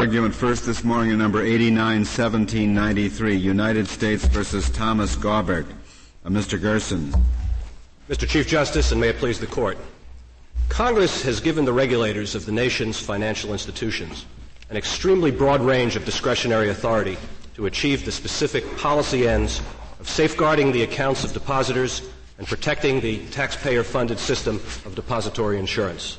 Argument first this morning, in number 891793, United States versus Thomas Gaubert. Uh, Mr. Gerson. Mr. Chief Justice, and may it please the Court. Congress has given the regulators of the nation's financial institutions an extremely broad range of discretionary authority to achieve the specific policy ends of safeguarding the accounts of depositors and protecting the taxpayer-funded system of depository insurance.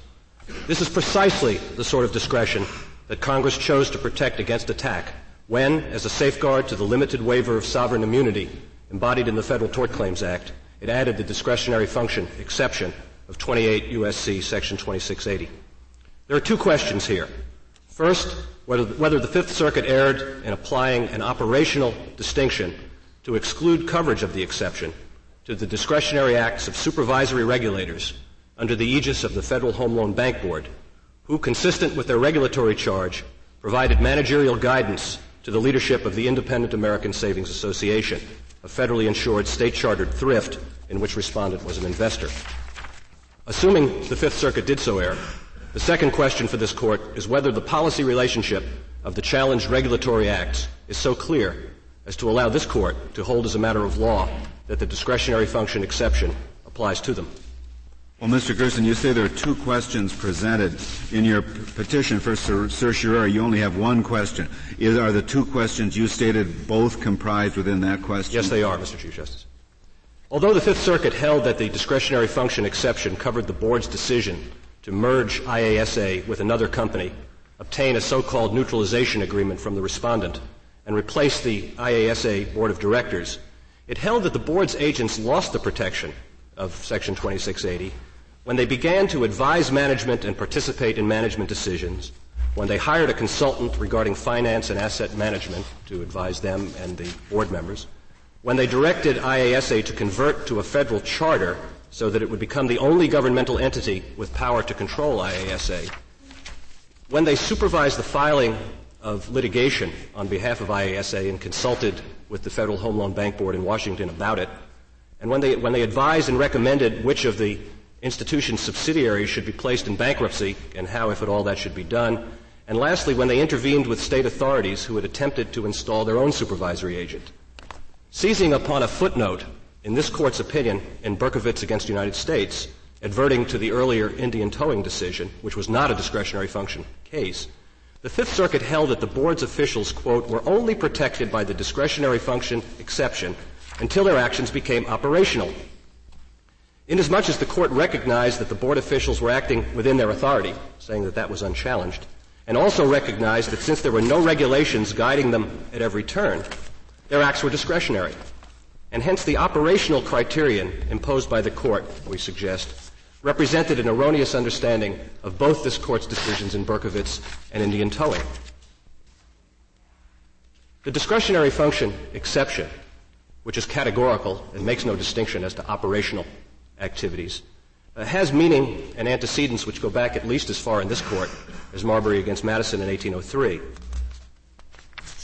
This is precisely the sort of discretion that Congress chose to protect against attack when, as a safeguard to the limited waiver of sovereign immunity embodied in the Federal Tort Claims Act, it added the discretionary function exception of 28 U.S.C. Section 2680. There are two questions here. First, whether, whether the Fifth Circuit erred in applying an operational distinction to exclude coverage of the exception to the discretionary acts of supervisory regulators under the aegis of the Federal Home Loan Bank Board, who, consistent with their regulatory charge, provided managerial guidance to the leadership of the Independent American Savings Association, a federally insured state-chartered thrift in which respondent was an investor. Assuming the Fifth Circuit did so err, the second question for this court is whether the policy relationship of the challenged regulatory acts is so clear as to allow this court to hold as a matter of law that the discretionary function exception applies to them. Well, Mr. Gerson, you say there are two questions presented in your petition for certiorari. You only have one question. Is, are the two questions you stated both comprised within that question? Yes, they are, Mr. Chief Justice. Although the Fifth Circuit held that the discretionary function exception covered the board's decision to merge IASA with another company, obtain a so-called neutralization agreement from the respondent, and replace the IASA board of directors, it held that the board's agents lost the protection of Section 2680 when they began to advise management and participate in management decisions, when they hired a consultant regarding finance and asset management to advise them and the board members, when they directed IASA to convert to a federal charter so that it would become the only governmental entity with power to control IASA. When they supervised the filing of litigation on behalf of IASA and consulted with the Federal Home Loan Bank Board in Washington about it, and when they, when they advised and recommended which of the institution's subsidiaries should be placed in bankruptcy and how, if at all, that should be done, and lastly, when they intervened with state authorities who had attempted to install their own supervisory agent. Seizing upon a footnote in this court's opinion in Berkovitz against the United States, adverting to the earlier Indian towing decision, which was not a discretionary function case, the Fifth Circuit held that the board's officials, quote, were only protected by the discretionary function exception until their actions became operational. Inasmuch as the court recognized that the board officials were acting within their authority, saying that that was unchallenged, and also recognized that since there were no regulations guiding them at every turn, their acts were discretionary and hence the operational criterion imposed by the court, we suggest, represented an erroneous understanding of both this court's decisions in Berkovitz and Indian towing. The discretionary function exception, which is categorical and makes no distinction as to operational activities, uh, has meaning and antecedents which go back at least as far in this court as Marbury against Madison in 1803.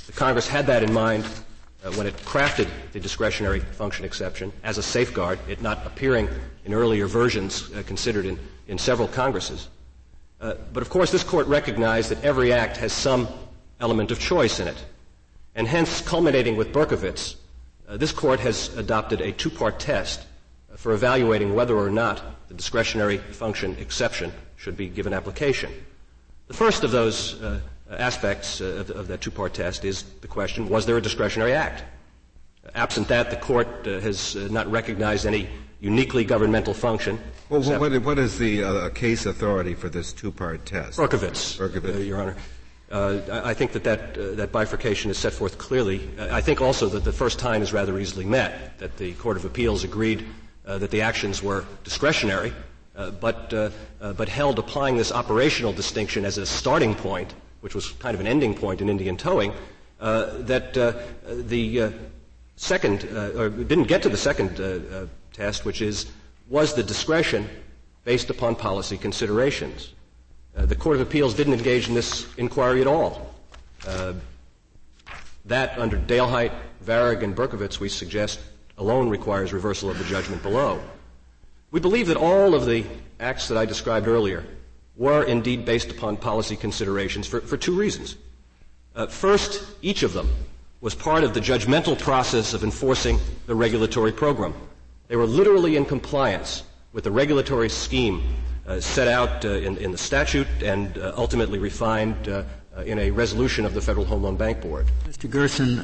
The Congress had that in mind uh, when it crafted the discretionary function exception as a safeguard, it not appearing in earlier versions uh, considered in, in several Congresses. Uh, but of course, this court recognized that every act has some element of choice in it. And hence, culminating with Berkovitz, uh, this court has adopted a two-part test for evaluating whether or not the discretionary function exception should be given application. The first of those uh, aspects uh, of, of, that two-part test is the question, was there a discretionary act? Absent that, the court uh, has uh, not recognized any uniquely governmental function. Well, what, what is the uh, case authority for this two-part test? Berkovitz, Berkovitz. Uh, Your Honor. I think that that, that bifurcation is set forth clearly. I think also that the first time is rather easily met, that the Court of Appeals agreed that the actions were discretionary, but, but held applying this operational distinction as a starting point which was kind of an ending point in Indian towing, uh, that uh, the uh, second, uh, or didn't get to the second uh, uh, test, which is, was the discretion based upon policy considerations? the Court of Appeals didn't engage in this inquiry at all. that, under Dalehite, Varig, and Berkovitz, we suggest alone requires reversal of the judgment below. We believe that all of the acts that I described earlier were indeed based upon policy considerations for, for two reasons. Uh, first, each of them was part of the judgmental process of enforcing the regulatory program. They were literally in compliance with the regulatory scheme uh, set out uh, in, in, the statute and uh, ultimately refined uh, uh, in a resolution of the Federal Home Loan Bank Board. Mr. Gerson,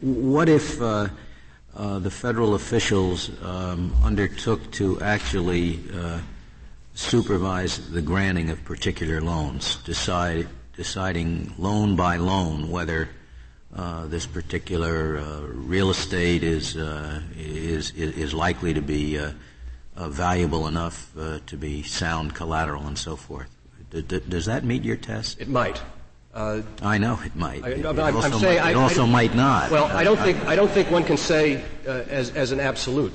what if the federal officials um, undertook to actually supervise the granting of particular loans, decide, deciding loan by loan whether uh, this particular uh, real estate is, uh, is, is likely to be uh, uh, valuable enough to be sound collateral and so forth. D- d- does that meet your test? It might. I know it might. I, it, also, might, I, it also might not. Well, I don't think I don't think one can say as, as an absolute.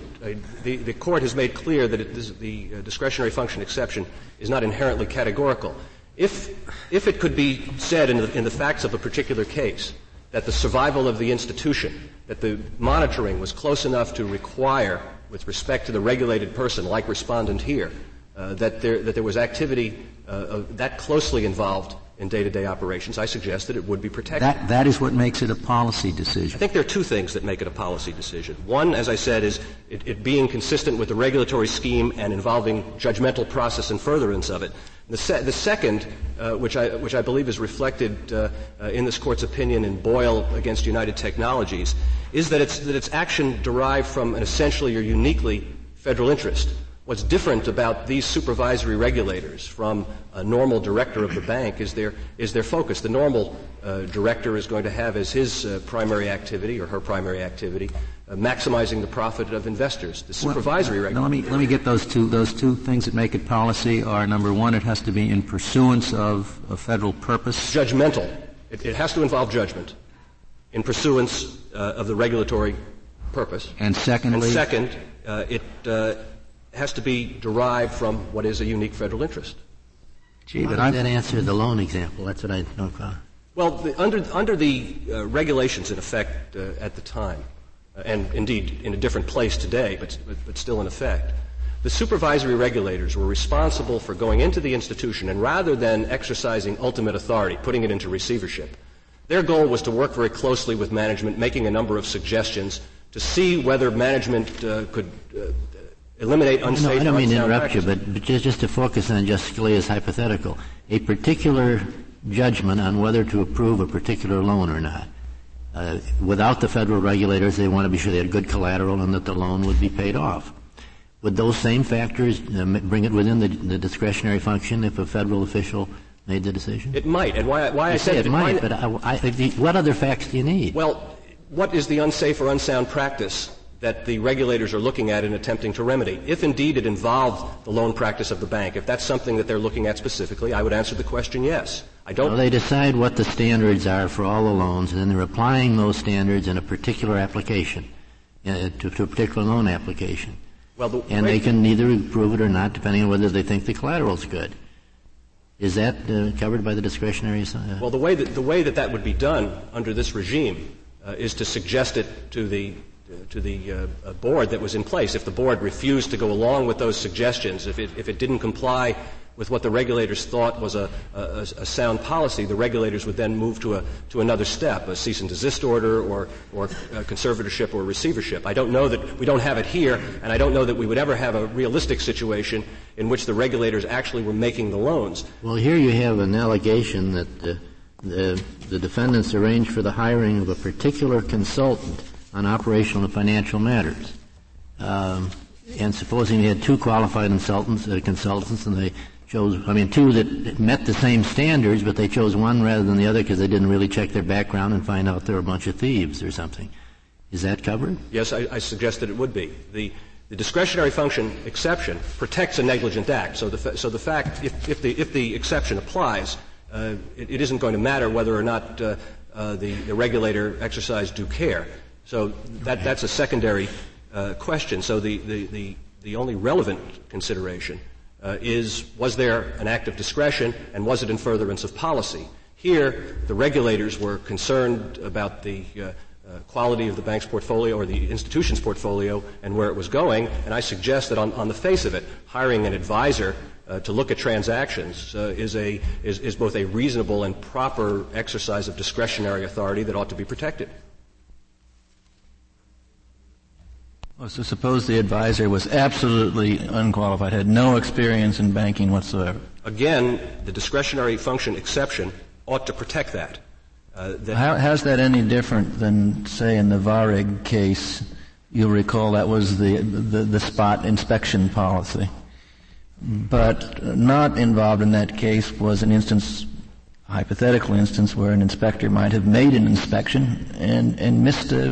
the, the court has made clear that it, the discretionary function exception is not inherently categorical. If if it could be said in the, in the facts of a particular case that the survival of the institution, that the monitoring was close enough to require, with respect to the regulated person, like respondent here, uh, that, there, that there was activity uh, that closely involved in day-to-day operations, I suggest that it would be protected. That, that is what makes it a policy decision. I think there are two things that make it a policy decision. One, as I said, is it, it being consistent with the regulatory scheme and involving judgmental process and furtherance of it. The, se- the second, uh, which, I, which I believe is reflected uh, uh, in this court's opinion in Boyle against United Technologies, is that it's, that it's action derived from an essentially or uniquely federal interest. What's different about these supervisory regulators from a normal director of the bank is their, is their focus. The normal uh, director is going to have as his uh, primary activity or her primary activity uh, maximizing the profit of investors. The supervisory well, regulator. Let me, let me get those two, those two things that make it policy are number one, it has to be in pursuance of a federal purpose. Judgmental. It, it has to involve judgment in pursuance uh, of the regulatory purpose. And secondly? And second, uh, it has to be derived from what is a unique federal interest. Gee, but How does that answer the loan example? That's what I don't know. Well, the, under, under the uh, regulations in effect uh, at the time, uh, and indeed in a different place today, but, but, but still in effect, the supervisory regulators were responsible for going into the institution and rather than exercising ultimate authority, putting it into receivership, their goal was to work very closely with management, making a number of suggestions to see whether management uh, could uh, eliminate unsafe. No, I don't mean to interrupt you, but, but just, just to focus on Justice Scalia's hypothetical, a particular judgment on whether to approve a particular loan or not. Uh, without the federal regulators, they want to be sure they had good collateral and that the loan would be paid off. Would those same factors uh, bring it within the, the, discretionary function if a federal official made the decision? It might, and why, why I said it, it might. But I, I, what other facts do you need? Well, what is the unsafe or unsound practice that the regulators are looking at and attempting to remedy. If indeed it involved the loan practice of the bank, if that's something that they're looking at specifically, I would answer the question yes. I don't. Well, they decide what the standards are for all the loans, and then they're applying those standards in a particular application, uh, to, to, a particular loan application. Well, the and they can either approve it or not, depending on whether they think the collateral is good. Is that uh, covered by the discretionary? Uh, well, the way that the way that that would be done under this regime uh, is to suggest it to the to the uh, board that was in place. If the board refused to go along with those suggestions, if it, if it didn't comply with what the regulators thought was a, a, a, sound policy, the regulators would then move to, a, to another step, a cease and desist order or, or conservatorship or receivership. I don't know that we don't have it here, and I don't know that we would ever have a realistic situation in which the regulators actually were making the loans. Well, here you have an allegation that the, the, the defendants arranged for the hiring of a particular consultant on operational and financial matters. Um, and supposing they had two qualified consultants, uh, consultants, and they chose, I mean, two that met the same standards, but they chose one rather than the other because they didn't really check their background and find out they were a bunch of thieves or something. Is that covered? Yes, I, I suggest that it would be. The, the discretionary function exception protects a negligent act. So the, so the fact, if, if, the, if the exception applies, uh, it, it isn't going to matter whether or not uh, uh, the, the regulator exercised due care. So that, that's a secondary uh, question. So the, the, the, the, only relevant consideration uh, is was there an act of discretion and was it in furtherance of policy? Here, the regulators were concerned about the uh, uh quality of the bank's portfolio or the institution's portfolio and where it was going, and I suggest that on, on the face of it, hiring an advisor uh, to look at transactions uh, is, a, is, is both a reasonable and proper exercise of discretionary authority that ought to be protected. Well, so suppose the advisor was absolutely unqualified, had no experience in banking whatsoever. Again, the discretionary function exception ought to protect that. Uh, that How, how's that any different than, say, in the Varig case? You'll recall that was the, the, the spot inspection policy. But not involved in that case was an instance, a hypothetical instance, where an inspector might have made an inspection and, and missed a,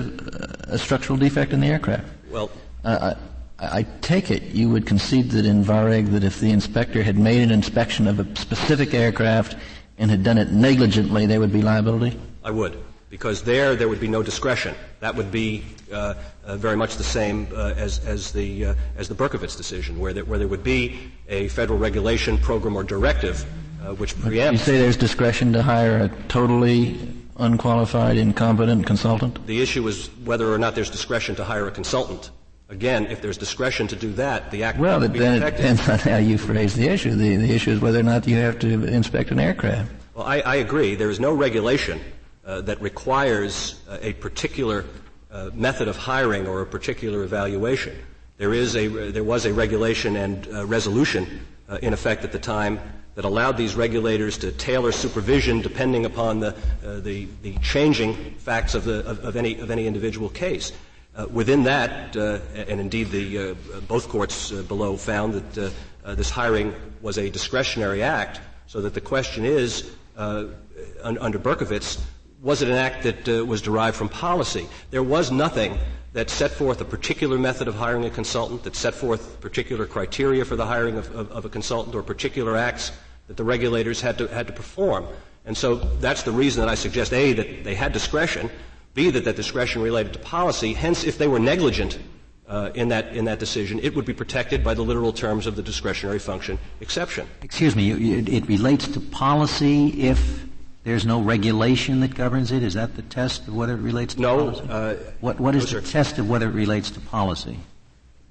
a structural defect in the aircraft. Well, uh, I, I, take it you would concede that in Varig that if the inspector had made an inspection of a specific aircraft and had done it negligently, there would be liability? I would, because there there would be no discretion. That would be uh, uh, very much the same uh, as, as the uh, as the Berkovitz decision, where there, where there would be a federal regulation, program, or directive uh, which preempts. You say there's discretion to hire a totally unqualified, incompetent consultant? The issue is whether or not there's discretion to hire a consultant. Again, if there's discretion to do that, the act well, would be then protected. it depends on how you phrase the issue. The, the issue is whether or not you have to inspect an aircraft. Well, I, I agree. There is no regulation uh, that requires uh, a particular uh, method of hiring or a particular evaluation. There is a there was a regulation and uh, resolution uh, in effect at the time that allowed these regulators to tailor supervision depending upon the, uh, the, the, changing facts of, the, of, of, any, of any individual case. Uh, within that, uh, and indeed the, uh, both courts uh, below found that uh, this hiring was a discretionary act, so that the question is, under Berkovitz, was it an act that was derived from policy? There was nothing that set forth a particular method of hiring a consultant, that set forth particular criteria for the hiring of, of, of a consultant, or particular acts that the regulators had to, had to perform. And so that's the reason that I suggest, A, that they had discretion, B, that that discretion related to policy. Hence, if they were negligent uh, in, that, in that decision, it would be protected by the literal terms of the discretionary function exception. Excuse me, it relates to policy if there's no regulation that governs it? Is that the test of whether it relates to no, policy? Uh, what, what is no, the test of whether it relates to policy?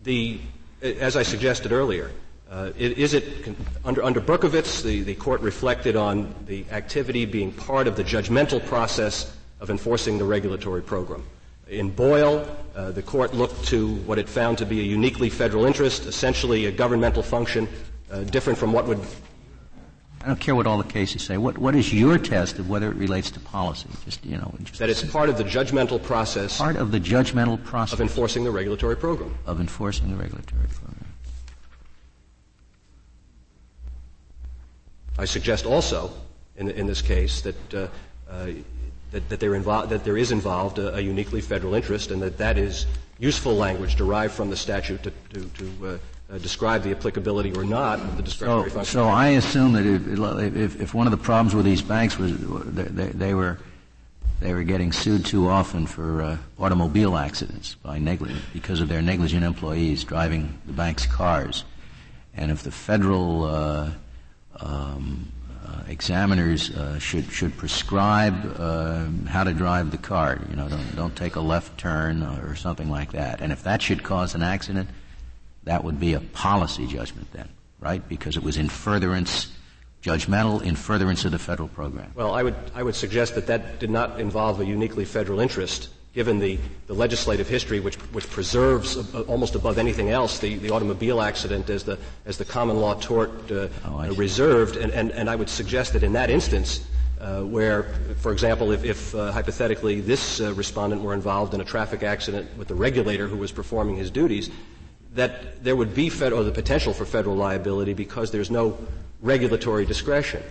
The, as I suggested earlier, uh, is it under under Berkovitz? The, the court reflected on the activity being part of the judgmental process of enforcing the regulatory program. In Boyle, uh, the court looked to what it found to be a uniquely federal interest, essentially a governmental function, uh, different from what would. I don't care what all the cases say. What what is your test of whether it relates to policy? Just you know. Just that it's part of the judgmental process. Part of the judgmental process of enforcing the regulatory program. Of enforcing the regulatory program. I suggest also, in, in this case, that, uh, uh, that, that, invo- that, there is involved a, a, uniquely federal interest and that that is useful language derived from the statute to, to, to uh, uh describe the applicability or not of the discretionary so, function. So I assume that if, if, if, one of the problems with these banks was they, they were they were getting sued too often for uh, automobile accidents by negligent because of their negligent employees driving the bank's cars, and if the federal uh, um, uh, examiners uh, should should prescribe uh, how to drive the car. You know, don't don't take a left turn or something like that. And if that should cause an accident, that would be a policy judgment then, right? Because it was in furtherance, judgmental in furtherance of the federal program. Well, I would I would suggest that that did not involve a uniquely federal interest given the, the legislative history which, which preserves uh, almost above anything else the, the automobile accident as the, as the common law tort uh, oh, reserved. And, and, and I would suggest that in that instance, uh, where, for example, if, if uh, hypothetically this uh, respondent were involved in a traffic accident with the regulator who was performing his duties, that there would be or the potential for federal liability because there's no regulatory discretion.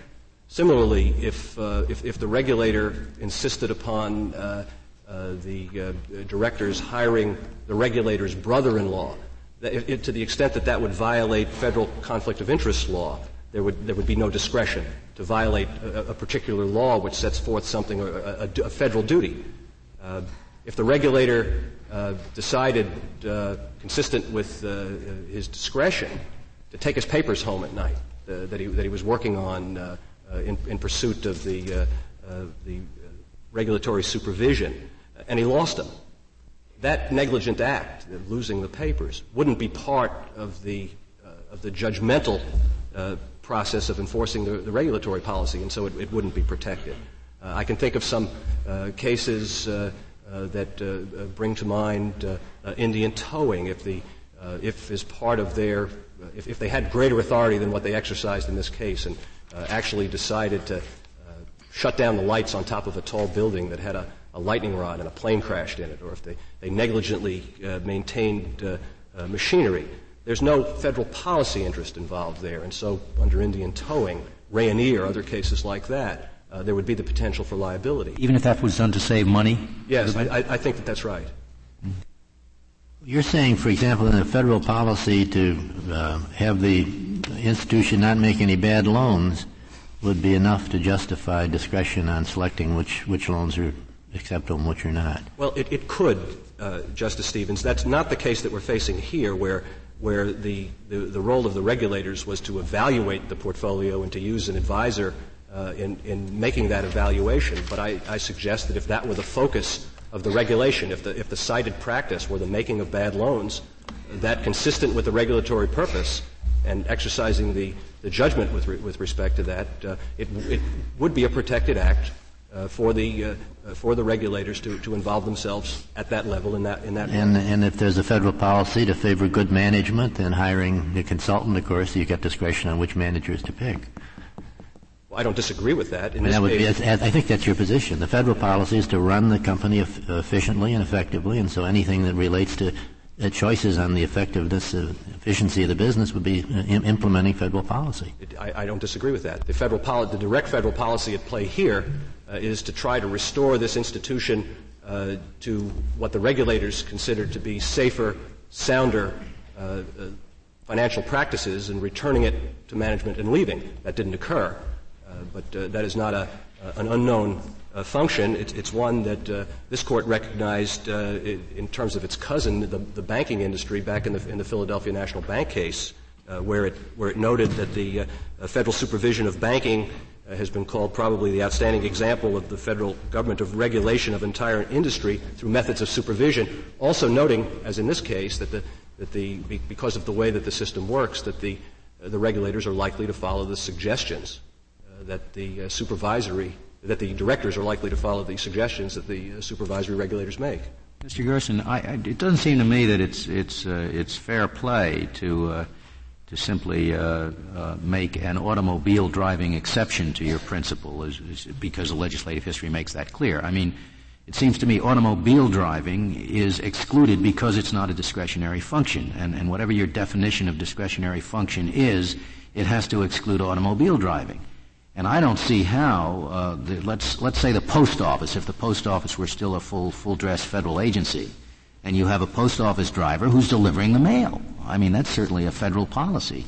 Similarly, if, uh, if, if, the regulator insisted upon uh, the uh, directors hiring the regulator's brother-in-law. It, to the extent that that would violate federal conflict of interest law, there would, there would be no discretion to violate a, a particular law which sets forth something, a, a, a federal duty. Uh, if the regulator uh, decided, uh, consistent with his discretion, to take his papers home at night that, he, that he was working on in, in, pursuit of the, the regulatory supervision, and he lost them. That negligent act of losing the papers wouldn't be part of the, uh, of the judgmental uh, process of enforcing the, the, regulatory policy, and so it, it wouldn't be protected. Uh, I can think of some uh, cases uh, uh, that bring to mind Indian towing. If the if as part of their if, if, they had greater authority than what they exercised in this case, and actually decided to shut down the lights on top of a tall building that had a, a lightning rod and a plane crashed in it, or if they, they negligently uh, maintained uh, uh, machinery. There's no federal policy interest involved there, and so under Indian towing, Rayonier, other cases like that, uh, there would be the potential for liability. Even if that was done to save money? Yes, I, I, think that that's right. You're saying, for example, in a federal policy to uh, have the institution not make any bad loans, would be enough to justify discretion on selecting which, which loans are acceptable and which are not. Well, it, it could, uh, Justice Stevens. That's not the case that we're facing here, where, where the, the, the, role of the regulators was to evaluate the portfolio and to use an advisor uh, in, in making that evaluation. But I, I suggest that if that were the focus of the regulation, if the, if the cited practice were the making of bad loans, that consistent with the regulatory purpose and exercising the the judgment with, re- with respect to that, uh, it, it would be a protected act for the uh, for the regulators to, to involve themselves at that level in that in that. And and if there's a federal policy to favor good management, then hiring a consultant, of course, you get discretion on which managers to pick. Well, I don't disagree with that. In that would case, be, I think that's your position. The federal policy is to run the company efficiently and effectively, and so anything that relates to uh, choices on the effectiveness, uh, efficiency of the business would be uh, Im- implementing federal policy. I, I, don't disagree with that. The federal poli- the direct federal policy at play here uh, is to try to restore this institution uh, to what the regulators consider to be safer, sounder uh, financial practices and returning it to management and leaving. That didn't occur, but that is not a, an unknown uh, function. It's, it's, one that uh, this court recognized uh, in terms of its cousin, the, the, banking industry, back in the, in the Philadelphia National Bank case, uh, where, it, where it noted that the uh, federal supervision of banking uh, has been called probably the outstanding example of the federal government of regulation of entire industry through methods of supervision. Also noting, as in this case, that the, that the because of the way that the system works, that the, the regulators are likely to follow the suggestions that the supervisory that the directors are likely to follow the suggestions that the uh, supervisory regulators make. Mr. Gerson, I, I, it doesn't seem to me that it's it's uh, it's fair play to uh, to simply uh, uh, make an automobile driving exception to your principle, is, is because the legislative history makes that clear. I mean, it seems to me automobile driving is excluded because it's not a discretionary function, and, and whatever your definition of discretionary function is, it has to exclude automobile driving. And I don't see how, uh, the, let's, let's say the post office, if the post office were still a full, full dress federal agency, and you have a post office driver who's delivering the mail. I mean, that's certainly a federal policy.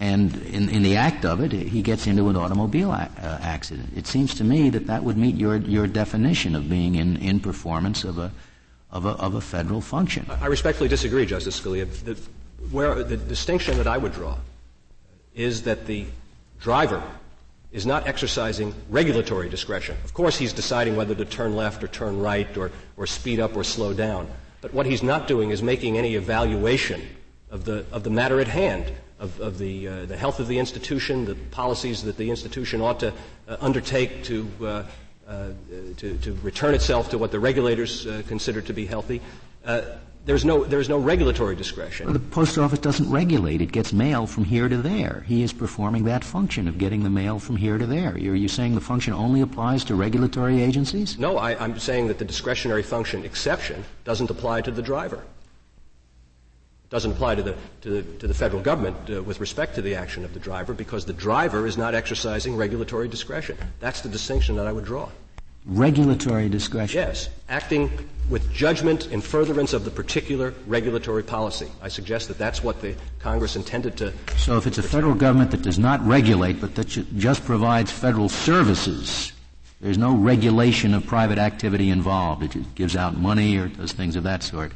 And in, in the act of it, he gets into an automobile a- uh, accident. It seems to me that that would meet your, your definition of being in, in performance of a, of a, of a federal function. I respectfully disagree, Justice Scalia. The, where the distinction that I would draw is that the driver is not exercising regulatory discretion. Of course, he's deciding whether to turn left or turn right or, or speed up or slow down. But what he's not doing is making any evaluation of the, of the matter at hand, of, of the, uh, the health of the institution, the policies that the institution ought to uh, undertake to, uh, uh to, to, return itself to what the regulators uh, consider to be healthy. Uh, there's no, there's no regulatory discretion. Well, the post office doesn't regulate. It gets mail from here to there. He is performing that function of getting the mail from here to there. Are you saying the function only applies to regulatory agencies? No, I, am saying that the discretionary function exception doesn't apply to the driver. Doesn't apply to the, to the, to the federal government uh, with respect to the action of the driver because the driver is not exercising regulatory discretion. That's the distinction that I would draw. Regulatory discretion? Yes, acting with judgment in furtherance of the particular regulatory policy. I suggest that that's what the Congress intended to. So if it's a federal government that does not regulate but that just provides federal services, there's no regulation of private activity involved. It gives out money or does things of that sort.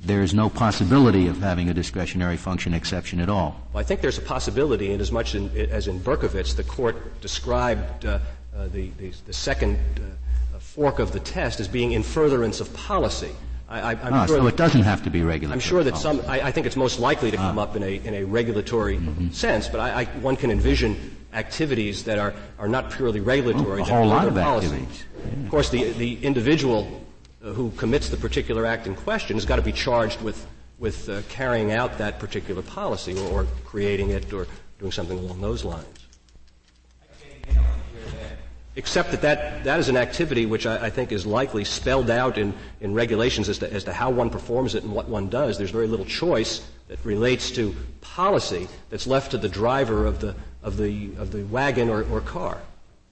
There's no possibility of having a discretionary function exception at all. Well, I think there's a possibility, in as much in, as in Berkovitz, the court described uh, uh, the, the, the, second uh, fork of the test as being in furtherance of policy. I, am ah, sure so it doesn't have to be regulatory. I'm sure that policy. some. I, I, think it's most likely to come ah. up in a in a regulatory mm-hmm. sense, but I, one can envision activities that are are not purely regulatory. Oh, a whole lot of policy. activities. Yeah. Of course, the the individual who commits the particular act in question has got to be charged with with uh, carrying out that particular policy or, or creating it or doing something along those lines except that, that that is an activity which I, I, think is likely spelled out in, in regulations as to, as to how one performs it and what one does. There's very little choice that relates to policy that's left to the driver of the, of the, of the wagon or, or car.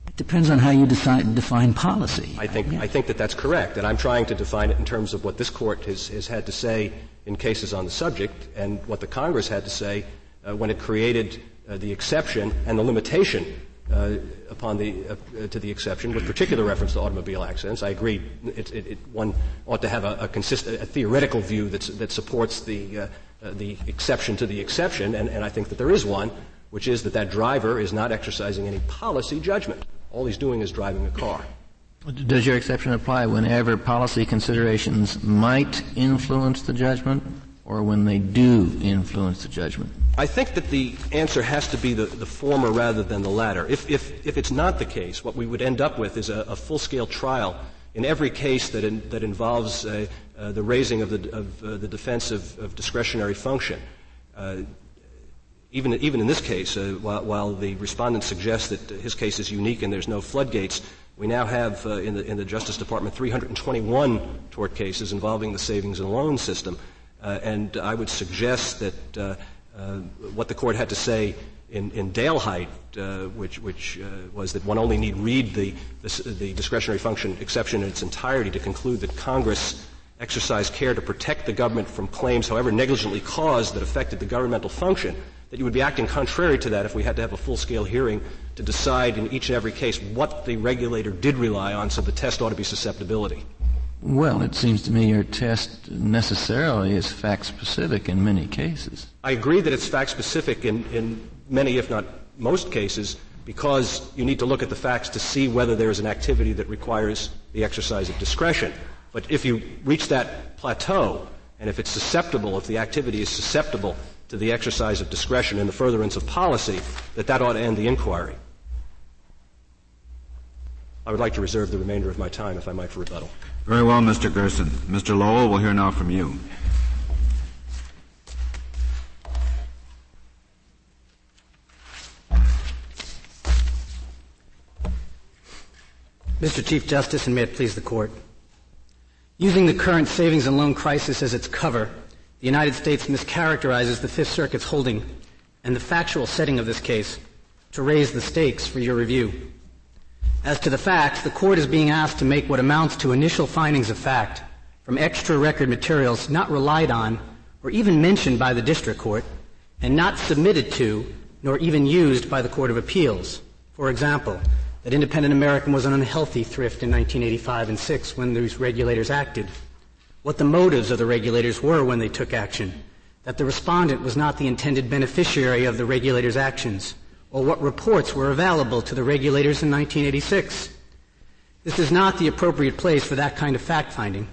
It depends on how you decide, define policy. I think. I think that that's correct, and I'm trying to define it in terms of what this court has, has had to say in cases on the subject and what the Congress had to say uh, when it created uh, the exception and the limitation uh, upon the, uh, to the exception, with particular reference to automobile accidents. I agree. It, it, it, one ought to have a, a, a theoretical view that supports the, uh, uh, the exception to the exception, and, and I think that there is one, which is that that driver is not exercising any policy judgment. All he's doing is driving a car. Does your exception apply whenever policy considerations might influence the judgment, or when they do influence the judgment? I think that the answer has to be the, the former rather than the latter. If, if, if it's not the case, what we would end up with is a, a full scale trial in every case that, in, that involves uh, uh, the raising of the, of, uh, the defense of, of discretionary function. Uh, even, even in this case, uh, while, while, the respondent suggests that his case is unique and there's no floodgates, we now have uh, in, the, in the Justice Department 321 tort cases involving the savings and loan system. and I would suggest that uh, what the court had to say in, in Dalehite, uh, which, which uh, was that one only need read the, the, the, discretionary function exception in its entirety to conclude that Congress exercised care to protect the government from claims, however negligently caused, that affected the governmental function, that you would be acting contrary to that if we had to have a full-scale hearing to decide in each and every case what the regulator did rely on, so the test ought to be susceptibility. Well, it seems to me your test necessarily is fact specific in many cases. I agree that it's fact specific in, in many, if not most cases, because you need to look at the facts to see whether there is an activity that requires the exercise of discretion. But if you reach that plateau, and if it's susceptible, if the activity is susceptible to the exercise of discretion in the furtherance of policy, that that ought to end the inquiry. I would like to reserve the remainder of my time, if I might, for rebuttal. Very well, Mr. Gerson. Mr. Lowell, we'll hear now from you. Mr. Chief Justice, and may it please the Court. Using the current savings and loan crisis as its cover, the United States mischaracterizes the Fifth Circuit's holding and the factual setting of this case to raise the stakes for your review. As to the facts, the court is being asked to make what amounts to initial findings of fact from extra record materials not relied on or even mentioned by the district court and not submitted to nor even used by the Court of Appeals. For example, that Independent American was an unhealthy thrift in 1985 and 6 when these regulators acted. What the motives of the regulators were when they took action. That the respondent was not the intended beneficiary of the regulators' actions or what reports were available to the regulators in 1986. This is not the appropriate place for that kind of fact finding.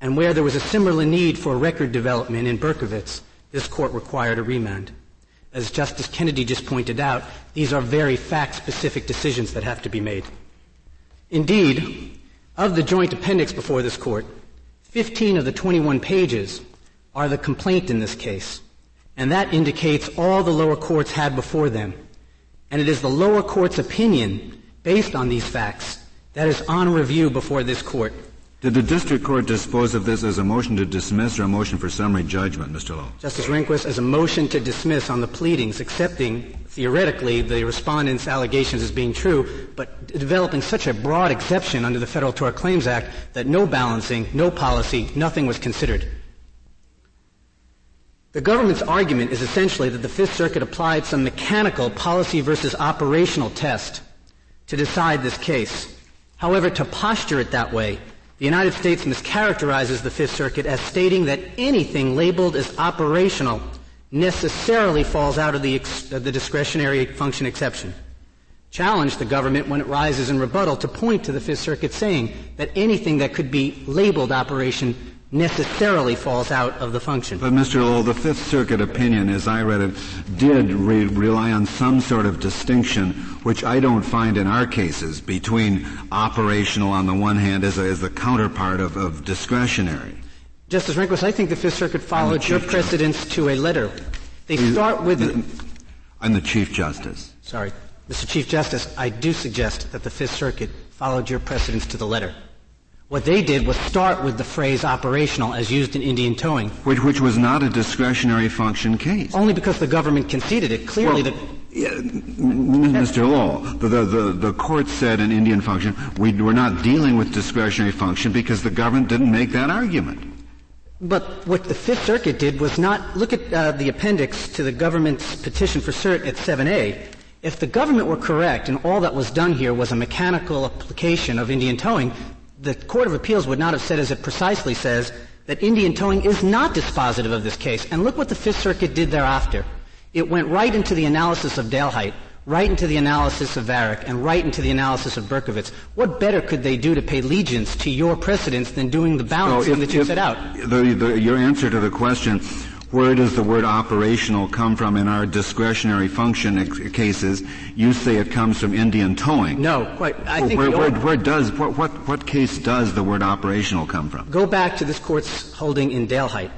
And where there was a similar need for record development in Berkovitz, this court required a remand. As Justice Kennedy just pointed out, these are very fact specific decisions that have to be made. Indeed, of the joint appendix before this court, 15 of the 21 pages are the complaint in this case. And that indicates all the lower courts had before them and it is the lower court's opinion based on these facts that is on review before this court. Did the district court dispose of this as a motion to dismiss or a motion for summary judgment, Mr. Lowell? Justice Rehnquist, as a motion to dismiss on the pleadings, accepting theoretically the respondent's allegations as being true, but developing such a broad exception under the Federal Tort Claims Act that no balancing, no policy, nothing was considered. The government's argument is essentially that the Fifth Circuit applied some mechanical policy versus operational test to decide this case. However, to posture it that way, the United States mischaracterizes the Fifth Circuit as stating that anything labeled as operational necessarily falls out of the, ex- of the discretionary function exception. Challenge the government when it rises in rebuttal to point to the Fifth Circuit saying that anything that could be labeled operation necessarily falls out of the function. But Mr. Lowell, the Fifth Circuit opinion, as I read it, did re- rely on some sort of distinction, which I don't find in our cases, between operational on the one hand as a, as a counterpart of, of discretionary. Justice Rehnquist, I think the Fifth Circuit followed your precedents to a letter. They start with. The, I'm the Chief Justice. Sorry. Mr. Chief Justice, I do suggest that the Fifth Circuit followed your precedents to the letter. What they did was start with the phrase operational as used in Indian towing. Which, which was not a discretionary function case. Only because the government conceded it. Clearly well, yeah, Mr. Lowell, the, the, the, court said in Indian function, we, we're not dealing with discretionary function because the government didn't make that argument. But what the Fifth Circuit did was not look at uh, the appendix to the government's petition for cert at 7A. If the government were correct and all that was done here was a mechanical application of Indian towing, the Court of Appeals would not have said, as it precisely says, that Indian towing is not dispositive of this case. And look what the Fifth Circuit did thereafter. It went right into the analysis of Dalehite, right into the analysis of Varig, and right into the analysis of Berkovitz. What better could they do to pay allegiance to your precedents than doing the balancing so if, that you set out? The, the, your answer to the question where does the word operational come from in our discretionary function ex- cases? You say it comes from Indian towing. No, quite. I think where, where, where does what, what, what case does the word operational come from? Go back to this court's holding in Dalehite,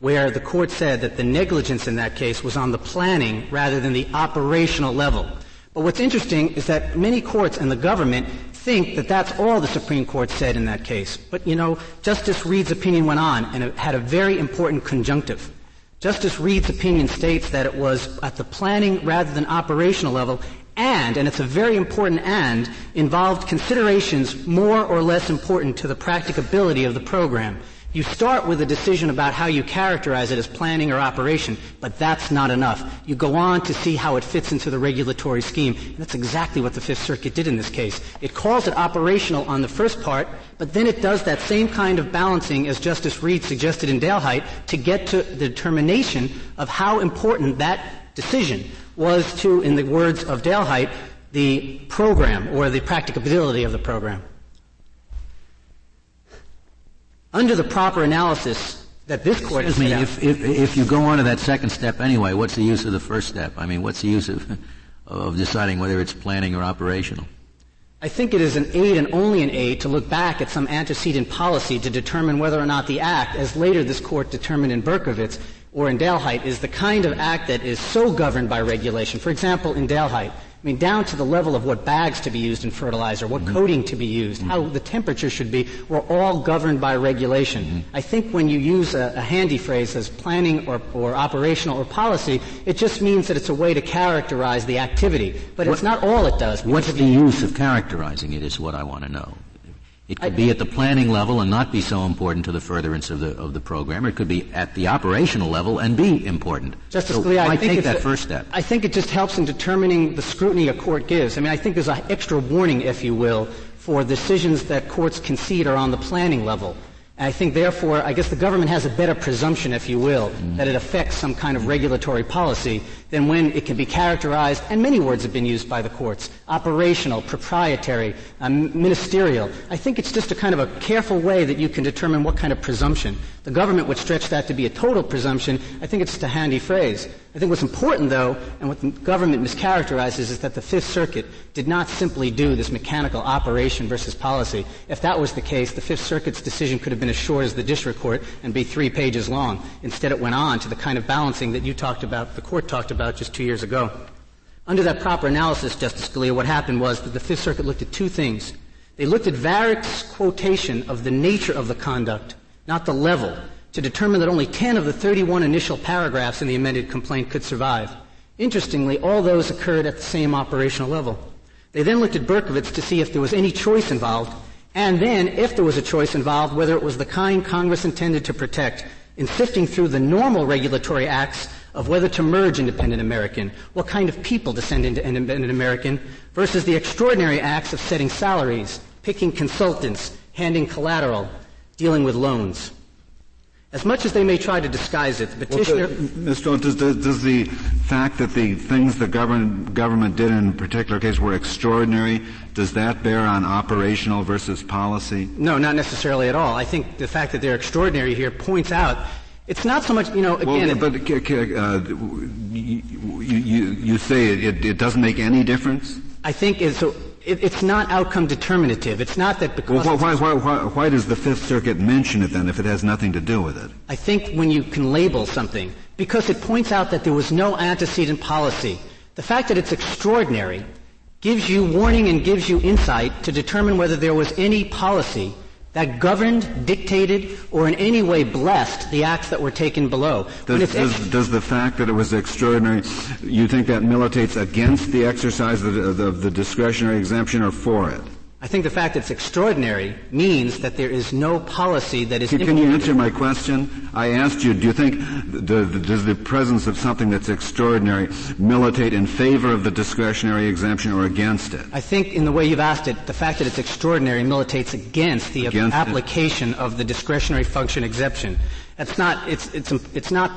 where the court said that the negligence in that case was on the planning rather than the operational level. But what's interesting is that many courts and the government think that that's all the Supreme Court said in that case. But you know, Justice Reed's opinion went on and it had a very important conjunctive. Justice Reed's opinion states that it was at the planning rather than operational level and, and it's a very important and, involved considerations more or less important to the practicability of the program. You start with a decision about how you characterize it as planning or operation, but that's not enough. You go on to see how it fits into the regulatory scheme. And that's exactly what the Fifth Circuit did in this case. It calls it operational on the first part, but then it does that same kind of balancing as Justice Reed suggested in Dalehite to get to the determination of how important that decision was to, in the words of Dalehite, the program or the practicability of the program. Under the proper analysis that this court Excuse me, if, if, if, you go on to that second step anyway, what's the use of the first step? I mean, what's the use of, of deciding whether it's planning or operational? I think it is an aid and only an aid to look back at some antecedent policy to determine whether or not the act, as later this court determined in Berkovitz or in Dalehite, is the kind of act that is so governed by regulation. For example, in Dalehite, I mean, down to the level of what bags to be used in fertilizer, what mm-hmm. coating to be used, mm-hmm. how the temperature should be, we're all governed by regulation. Mm-hmm. I think when you use a, a handy phrase as planning or, or, operational or policy, it just means that it's a way to characterize the activity. But what, it's not all it does. What's the use of characterizing it is what I want to know. It could be at the planning level and not be so important to the furtherance of the of the program. It could be at the operational level and be important. Justice so Scalia, I think take that a, first step. I think it just helps in determining the scrutiny a court gives. I mean, I think there's an extra warning, if you will, for decisions that courts concede are on the planning level. And I think, therefore, I guess the government has a better presumption, if you will, mm. that it affects some kind of regulatory policy than when it can be characterized, and many words have been used by the courts, operational, proprietary, um, ministerial. I think it's just a kind of a careful way that you can determine what kind of presumption. The government would stretch that to be a total presumption. I think it's just a handy phrase. I think what's important, though, and what the government mischaracterizes, is that the Fifth Circuit did not simply do this mechanical operation versus policy. If that was the case, the Fifth Circuit's decision could have been as short as the district court and be three pages long. Instead, it went on to the kind of balancing that you talked about, the court talked about just two years ago. Under that proper analysis, Justice Scalia, what happened was that the Fifth Circuit looked at two things. They looked at Varig's quotation of the nature of the conduct, not the level to determine that only 10 of the 31 initial paragraphs in the amended complaint could survive. Interestingly, all those occurred at the same operational level. They then looked at Berkovitz to see if there was any choice involved, and then, if there was a choice involved, whether it was the kind Congress intended to protect, in sifting through the normal regulatory acts of whether to merge independent American, what kind of people descend into independent American, versus the extraordinary acts of setting salaries, picking consultants, handing collateral, dealing with loans. As much as they may try to disguise it, the petitioner. Well, Ms. Jones, does, does, does, the fact that the things the government, government did in a particular case were extraordinary, does that bear on operational versus policy? No, not necessarily at all. I think the fact that they're extraordinary here points out it's not so much, you know, again. Well, but uh, you, you, you, say it, it, doesn't make any difference? I think it's, so it, it's not outcome determinative. It's not that because. Well, why, why, why, why does the Fifth Circuit mention it then if it has nothing to do with it? I think when you can label something, because it points out that there was no antecedent policy. The fact that it's extraordinary gives you warning and gives you insight to determine whether there was any policy that governed, dictated, or in any way blessed the acts that were taken below. Does, does, does, the fact that it was extraordinary, you think that militates against the exercise of the, of the discretionary exemption or for it? I think the fact that it's extraordinary means that there is no policy that is. Can, can you answer my question? I asked you, do you think, the, the, does the presence of something that's extraordinary militate in favor of the discretionary exemption or against it? I think in the way you've asked it, the fact that it's extraordinary militates against the against application it. of the discretionary function exemption. That's not, it's, it's, it's not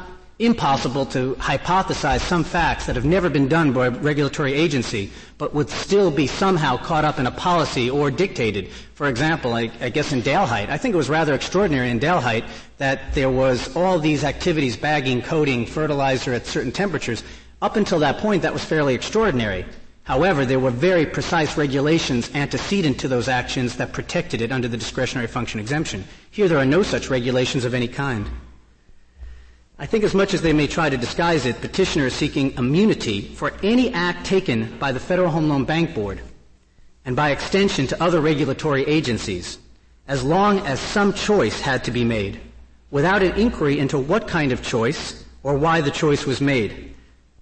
impossible to hypothesize some facts that have never been done by a regulatory agency, but would still be somehow caught up in a policy or dictated. For example, I, I guess in Dalehite, I think it was rather extraordinary in Dalehite that there was all these activities, bagging, coating, fertilizer at certain temperatures. Up until that point, that was fairly extraordinary. However, there were very precise regulations antecedent to those actions that protected it under the discretionary function exemption. Here, there are no such regulations of any kind. I think as much as they may try to disguise it, petitioner is seeking immunity for any act taken by the Federal Home Loan Bank Board and by extension to other regulatory agencies as long as some choice had to be made without an inquiry into what kind of choice or why the choice was made.